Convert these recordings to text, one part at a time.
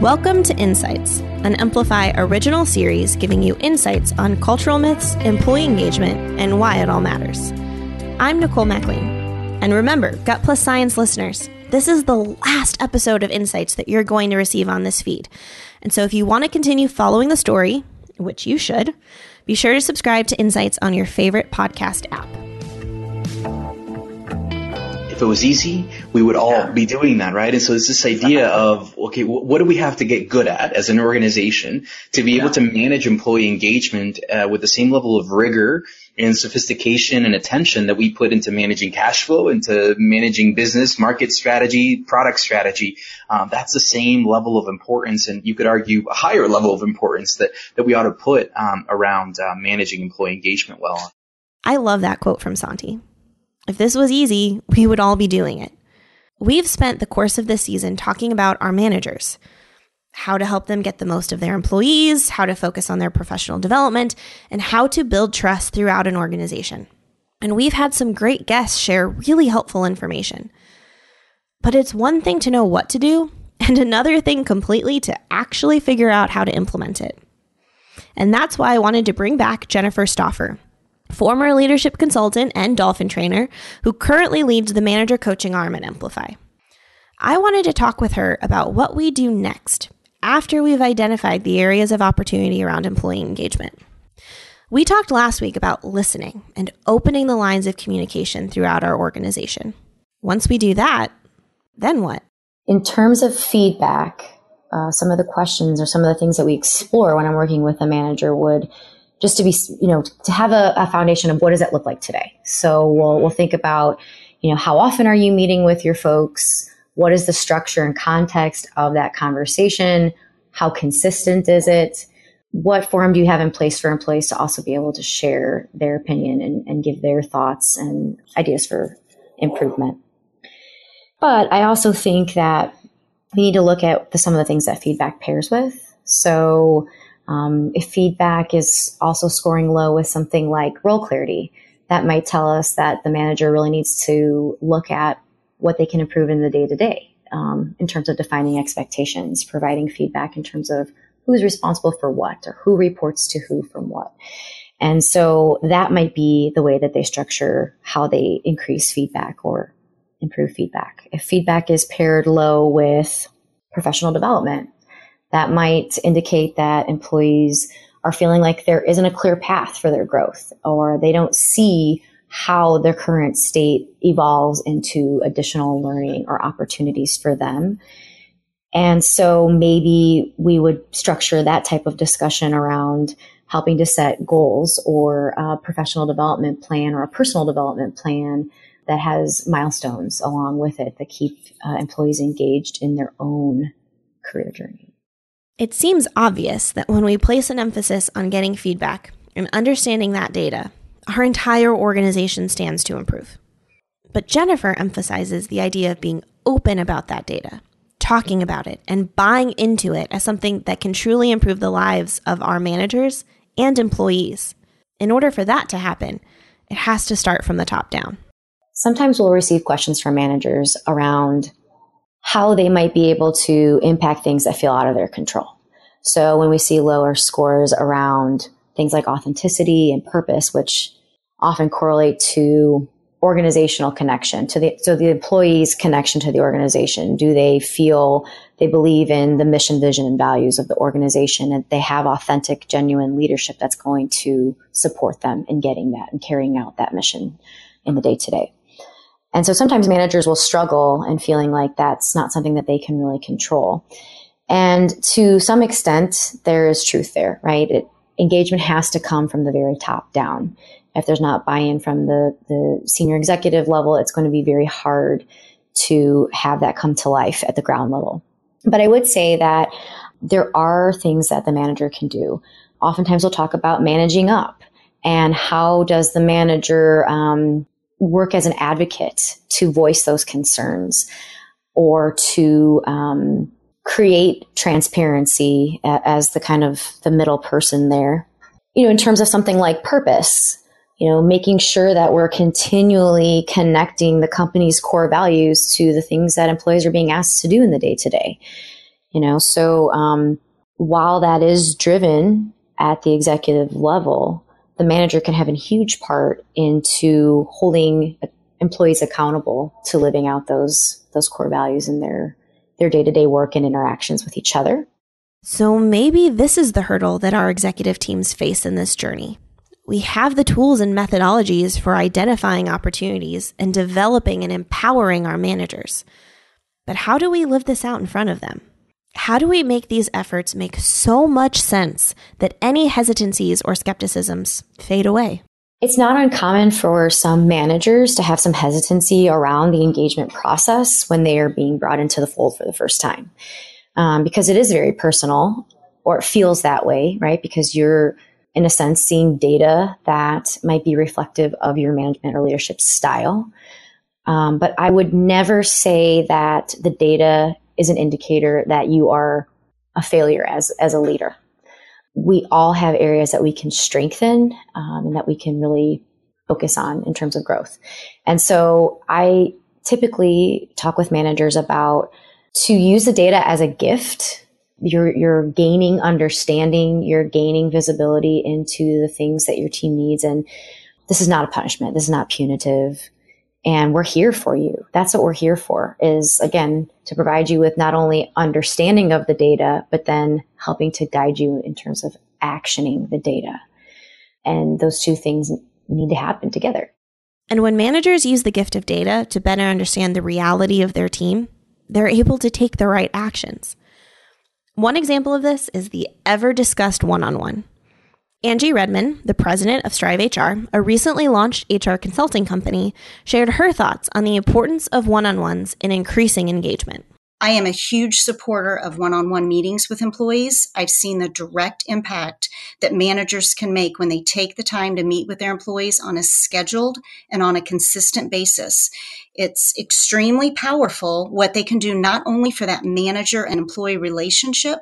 Welcome to Insights, an Emplify original series giving you insights on cultural myths, employee engagement, and why it all matters. I'm Nicole MacLean. And remember, Gut Plus Science listeners, this is the last episode of Insights that you're going to receive on this feed. And so if you want to continue following the story, which you should, be sure to subscribe to Insights on your favorite podcast app if it was easy, we would all yeah. be doing that, right? And so it's this idea of, okay, what do we have to get good at as an organization to be able to manage employee engagement uh, with the same level of rigor and sophistication and attention that we put into managing cash flow, into managing business, market strategy, product strategy. Um, that's the same level of importance, and you could argue a higher level of importance that that we ought to put um, around uh, managing employee engagement well. I love that quote from Santi. If this was easy, we would all be doing it. We've spent the course of this season talking about our managers, how to help them get the most of their employees, how to focus on their professional development, and how to build trust throughout an organization. And we've had some great guests share really helpful information. But it's one thing to know what to do, and another thing completely to actually figure out how to implement it. And that's why I wanted to bring back Jennifer Stauffer, former leadership consultant and dolphin trainer who currently leads the manager coaching arm at Emplify. I wanted to talk with her about what we do next after we've identified the areas of opportunity around employee engagement. We talked last week about listening and opening the lines of communication throughout our organization. Once we do that, then what? In terms of feedback, uh, some of the questions or some of the things that we explore when I'm working with a manager would just to be, you know, to have a, a foundation of what does that look like today. So we'll, we'll think about, you know, how often are you meeting with your folks? What is the structure and context of that conversation? How consistent is it? What forum do you have in place for employees to also be able to share their opinion and, and give their thoughts and ideas for improvement? But I also think that we need to look at the, some of the things that feedback pairs with. So um, if feedback is also scoring low with something like role clarity, that might tell us that the manager really needs to look at what they can improve in the day to day in terms of defining expectations, providing feedback in terms of who's responsible for what or who reports to who from what. And so that might be the way that they structure how they increase feedback or improve feedback. If feedback is paired low with professional development, that might indicate that employees are feeling like there isn't a clear path for their growth or they don't see how their current state evolves into additional learning or opportunities for them. And so maybe we would structure that type of discussion around helping to set goals or a professional development plan or a personal development plan that has milestones along with it that keep uh, employees engaged in their own career journey. It seems obvious that when we place an emphasis on getting feedback and understanding that data, our entire organization stands to improve. But Jennifer emphasizes the idea of being open about that data, talking about it, and buying into it as something that can truly improve the lives of our managers and employees. In order for that to happen, it has to start from the top down. Sometimes we'll receive questions from managers around how they might be able to impact things that feel out of their control. So when we see lower scores around things like authenticity and purpose, which often correlate to organizational connection to the so the employees connection to the organization do they feel they believe in the mission vision and values of the organization and they have authentic genuine leadership that's going to support them in getting that and carrying out that mission in the day to day and so sometimes managers will struggle and feeling like that's not something that they can really control. And to some extent, there is truth there, right? It, engagement has to come from the very top down. If there's not buy-in from the, the senior executive level, it's going to be very hard to have that come to life at the ground level. But I would say that there are things that the manager can do. Oftentimes we'll talk about managing up and how does the manager um, work as an advocate to voice those concerns or to um, create transparency as the kind of the middle person there. You know in terms of something like purpose you know making sure that we're continually connecting the company's core values to the things that employees are being asked to do in the day to day. You know, so um, while that is driven at the executive level, the manager can have a huge part into holding employees accountable to living out those those core values in their their day-to-day work and interactions with each other. So maybe this is the hurdle that our executive teams face in this journey. We have the tools and methodologies for identifying opportunities and developing and empowering our managers. But how do we live this out in front of them? How do we make these efforts make so much sense that any hesitancies or skepticisms fade away? It's not uncommon for some managers to have some hesitancy around the engagement process when they are being brought into the fold for the first time um, because it is very personal or it feels that way, right? Because you're, in a sense, seeing data that might be reflective of your management or leadership style. Um, but I would never say that the data is an indicator that you are a failure as, as a leader. We all have areas that we can strengthen um, and that we can really focus on in terms of growth. And so I typically talk with managers about to use the data as a gift. You're, you're gaining understanding, you're gaining visibility into the things that your team needs. And this is not a punishment. This is not punitive. And we're here for you. That's what we're here for is again, to provide you with not only understanding of the data, but then helping to guide you in terms of actioning the data. And those two things need to happen together. And when managers use the gift of data to better understand the reality of their team, they're able to take the right actions. One example of this is the ever discussed one on one. Angie Redman, the president of Strive HR, a recently launched HR consulting company, shared her thoughts on the importance of one on ones in increasing engagement. I am a huge supporter of one on one meetings with employees. I've seen the direct impact that managers can make when they take the time to meet with their employees on a scheduled and on a consistent basis. It's extremely powerful what they can do not only for that manager and employee relationship,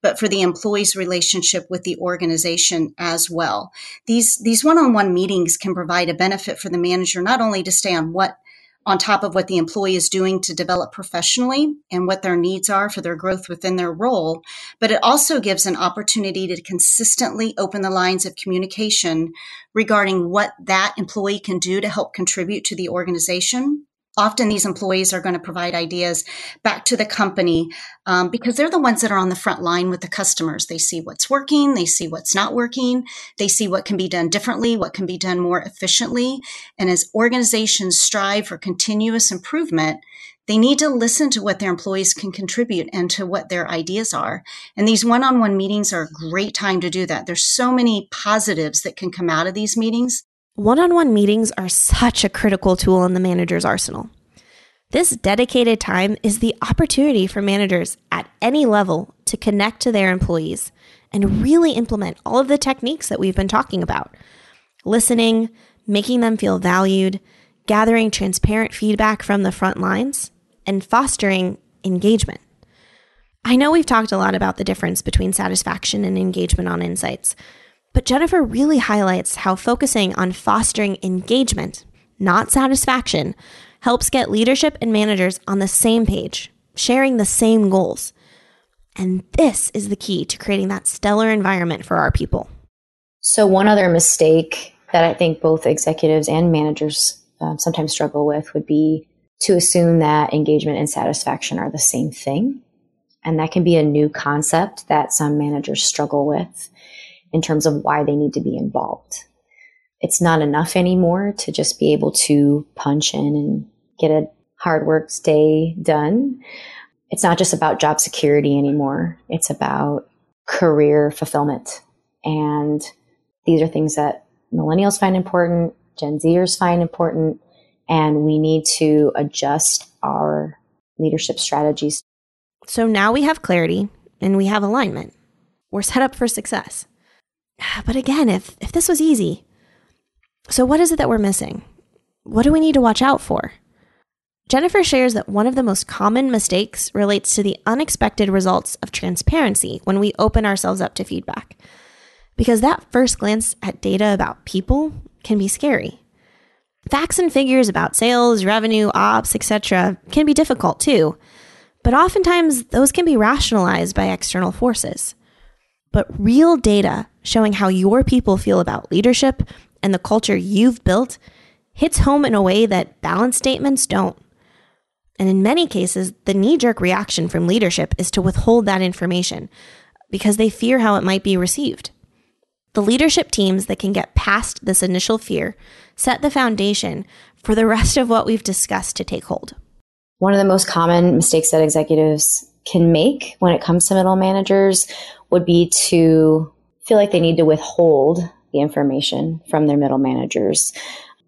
but for the employee's relationship with the organization as well. These, these one on one meetings can provide a benefit for the manager not only to stay on what on top of what the employee is doing to develop professionally and what their needs are for their growth within their role. But it also gives an opportunity to consistently open the lines of communication regarding what that employee can do to help contribute to the organization often these employees are going to provide ideas back to the company um, because they're the ones that are on the front line with the customers they see what's working they see what's not working they see what can be done differently what can be done more efficiently and as organizations strive for continuous improvement they need to listen to what their employees can contribute and to what their ideas are. And these one on one meetings are a great time to do that. There's so many positives that can come out of these meetings. One on one meetings are such a critical tool in the manager's arsenal. This dedicated time is the opportunity for managers at any level to connect to their employees and really implement all of the techniques that we've been talking about listening, making them feel valued, gathering transparent feedback from the front lines, and fostering engagement. I know we've talked a lot about the difference between satisfaction and engagement on insights, but Jennifer really highlights how focusing on fostering engagement, not satisfaction, helps get leadership and managers on the same page, sharing the same goals. And this is the key to creating that stellar environment for our people. So, one other mistake that I think both executives and managers um, sometimes struggle with would be to assume that engagement and satisfaction are the same thing. And that can be a new concept that some managers struggle with in terms of why they need to be involved. It's not enough anymore to just be able to punch in and get a hard work day done. It's not just about job security anymore. It's about career fulfillment. And these are things that millennials find important, Gen Zers find important, and we need to adjust our leadership strategies. So now we have clarity and we have alignment. We're set up for success. But again, if, if this was easy, so what is it that we're missing? What do we need to watch out for? Jennifer shares that one of the most common mistakes relates to the unexpected results of transparency when we open ourselves up to feedback. Because that first glance at data about people can be scary. Facts and figures about sales, revenue, ops, etc. can be difficult too. But oftentimes, those can be rationalized by external forces. But real data showing how your people feel about leadership and the culture you've built hits home in a way that balance statements don't. And in many cases, the knee jerk reaction from leadership is to withhold that information because they fear how it might be received. The leadership teams that can get past this initial fear set the foundation for the rest of what we've discussed to take hold. One of the most common mistakes that executives can make when it comes to middle managers would be to feel like they need to withhold the information from their middle managers.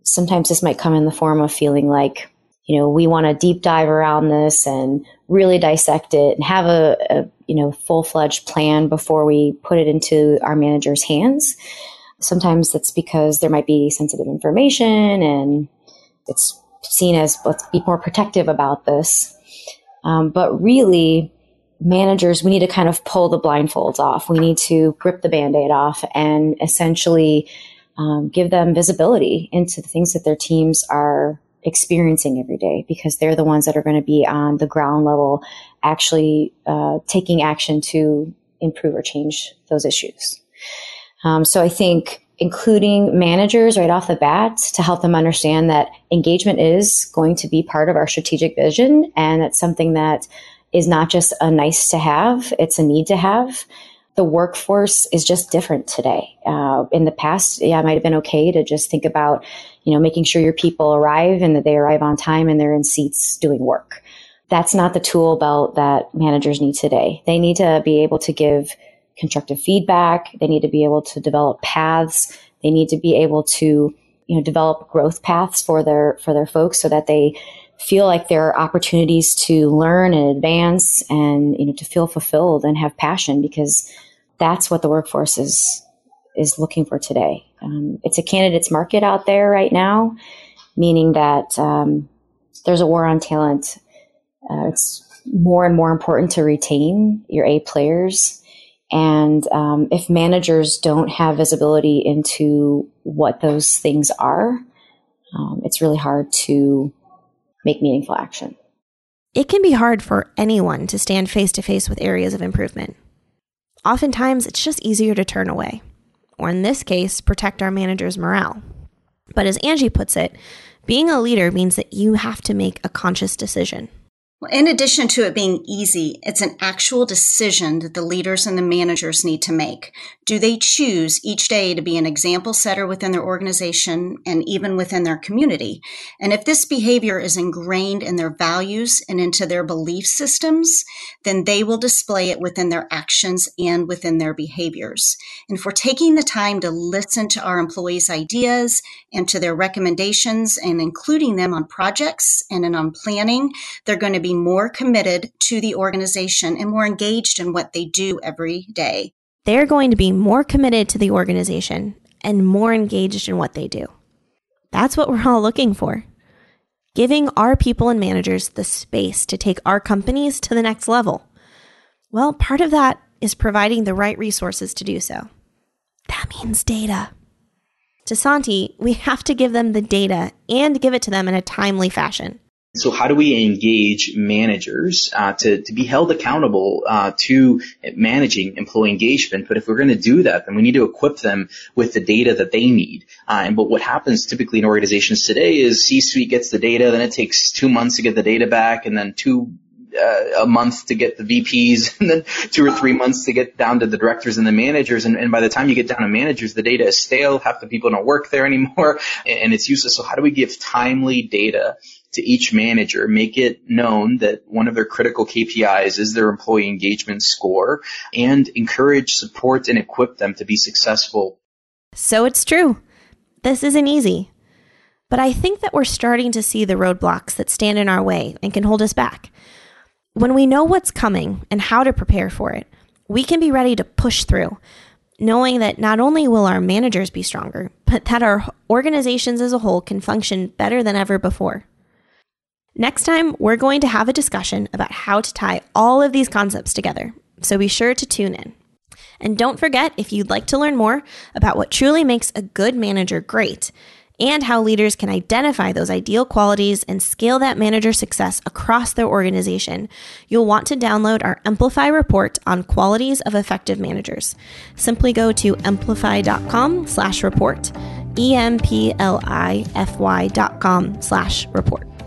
Sometimes this might come in the form of feeling like, you know, we want to deep dive around this and really dissect it and have a, a you know, full fledged plan before we put it into our manager's hands. Sometimes it's because there might be sensitive information and it's seen as let's be more protective about this. Um, but really, managers, we need to kind of pull the blindfolds off. We need to rip the band aid off and essentially um, give them visibility into the things that their teams are experiencing every day because they're the ones that are going to be on the ground level actually uh, taking action to improve or change those issues. Um, so I think including managers right off the bat to help them understand that engagement is going to be part of our strategic vision and that's something that is not just a nice to have, it's a need to have. The workforce is just different today. Uh, in the past, yeah, it might have been okay to just think about, you know, making sure your people arrive and that they arrive on time and they're in seats doing work. That's not the tool belt that managers need today. They need to be able to give constructive feedback. They need to be able to develop paths. They need to be able to, you know, develop growth paths for their, for their folks so that they feel like there are opportunities to learn and advance and you know to feel fulfilled and have passion because that's what the workforce is is looking for today. Um, it's a candidates market out there right now, meaning that um, there's a war on talent. Uh, it's more and more important to retain your A players. And um, if managers don't have visibility into what those things are, um, it's really hard to make meaningful action. It can be hard for anyone to stand face to face with areas of improvement. Oftentimes, it's just easier to turn away, or in this case, protect our manager's morale. But as Angie puts it, being a leader means that you have to make a conscious decision. In addition to it being easy, it's an actual decision that the leaders and the managers need to make. Do they choose each day to be an example setter within their organization and even within their community? And if this behavior is ingrained in their values and into their belief systems, then they will display it within their actions and within their behaviors. And if we're taking the time to listen to our employees' ideas and to their recommendations and including them on projects and on planning, they're going to be more committed to the organization and more engaged in what they do every day they're going to be more committed to the organization and more engaged in what they do. That's what we're all looking for. Giving our people and managers the space to take our companies to the next level. Well, part of that is providing the right resources to do so. That means data. To Santi, we have to give them the data and give it to them in a timely fashion. So how do we engage managers uh, to, to be held accountable uh, to managing employee engagement? But if we're going to do that, then we need to equip them with the data that they need. Uh, and but what happens typically in organizations today is C-suite gets the data, then it takes two months to get the data back, and then two uh, a month to get the VPs and then two or three months to get down to the directors and the managers. And, and, by the time you get down to managers, the data is stale. Half the people don't work there anymore and, and it's useless. So how do we give timely data to each manager, make it known that one of their critical KPIs is their employee engagement score, and encourage, support, and equip them to be successful. So it's true. This isn't easy. But I think that we're starting to see the roadblocks that stand in our way and can hold us back. When we know what's coming and how to prepare for it, we can be ready to push through, knowing that not only will our managers be stronger, but that our organizations as a whole can function better than ever before. Next time, we're going to have a discussion about how to tie all of these concepts together, so be sure to tune in. And don't forget, if you'd like to learn more about what truly makes a good manager great, and how leaders can identify those ideal qualities and scale that manager success across their organization, you'll want to download our Emplify report on qualities of effective managers. Simply go to emplify.com slash report, e-m-p-l-i-f-y.com/report.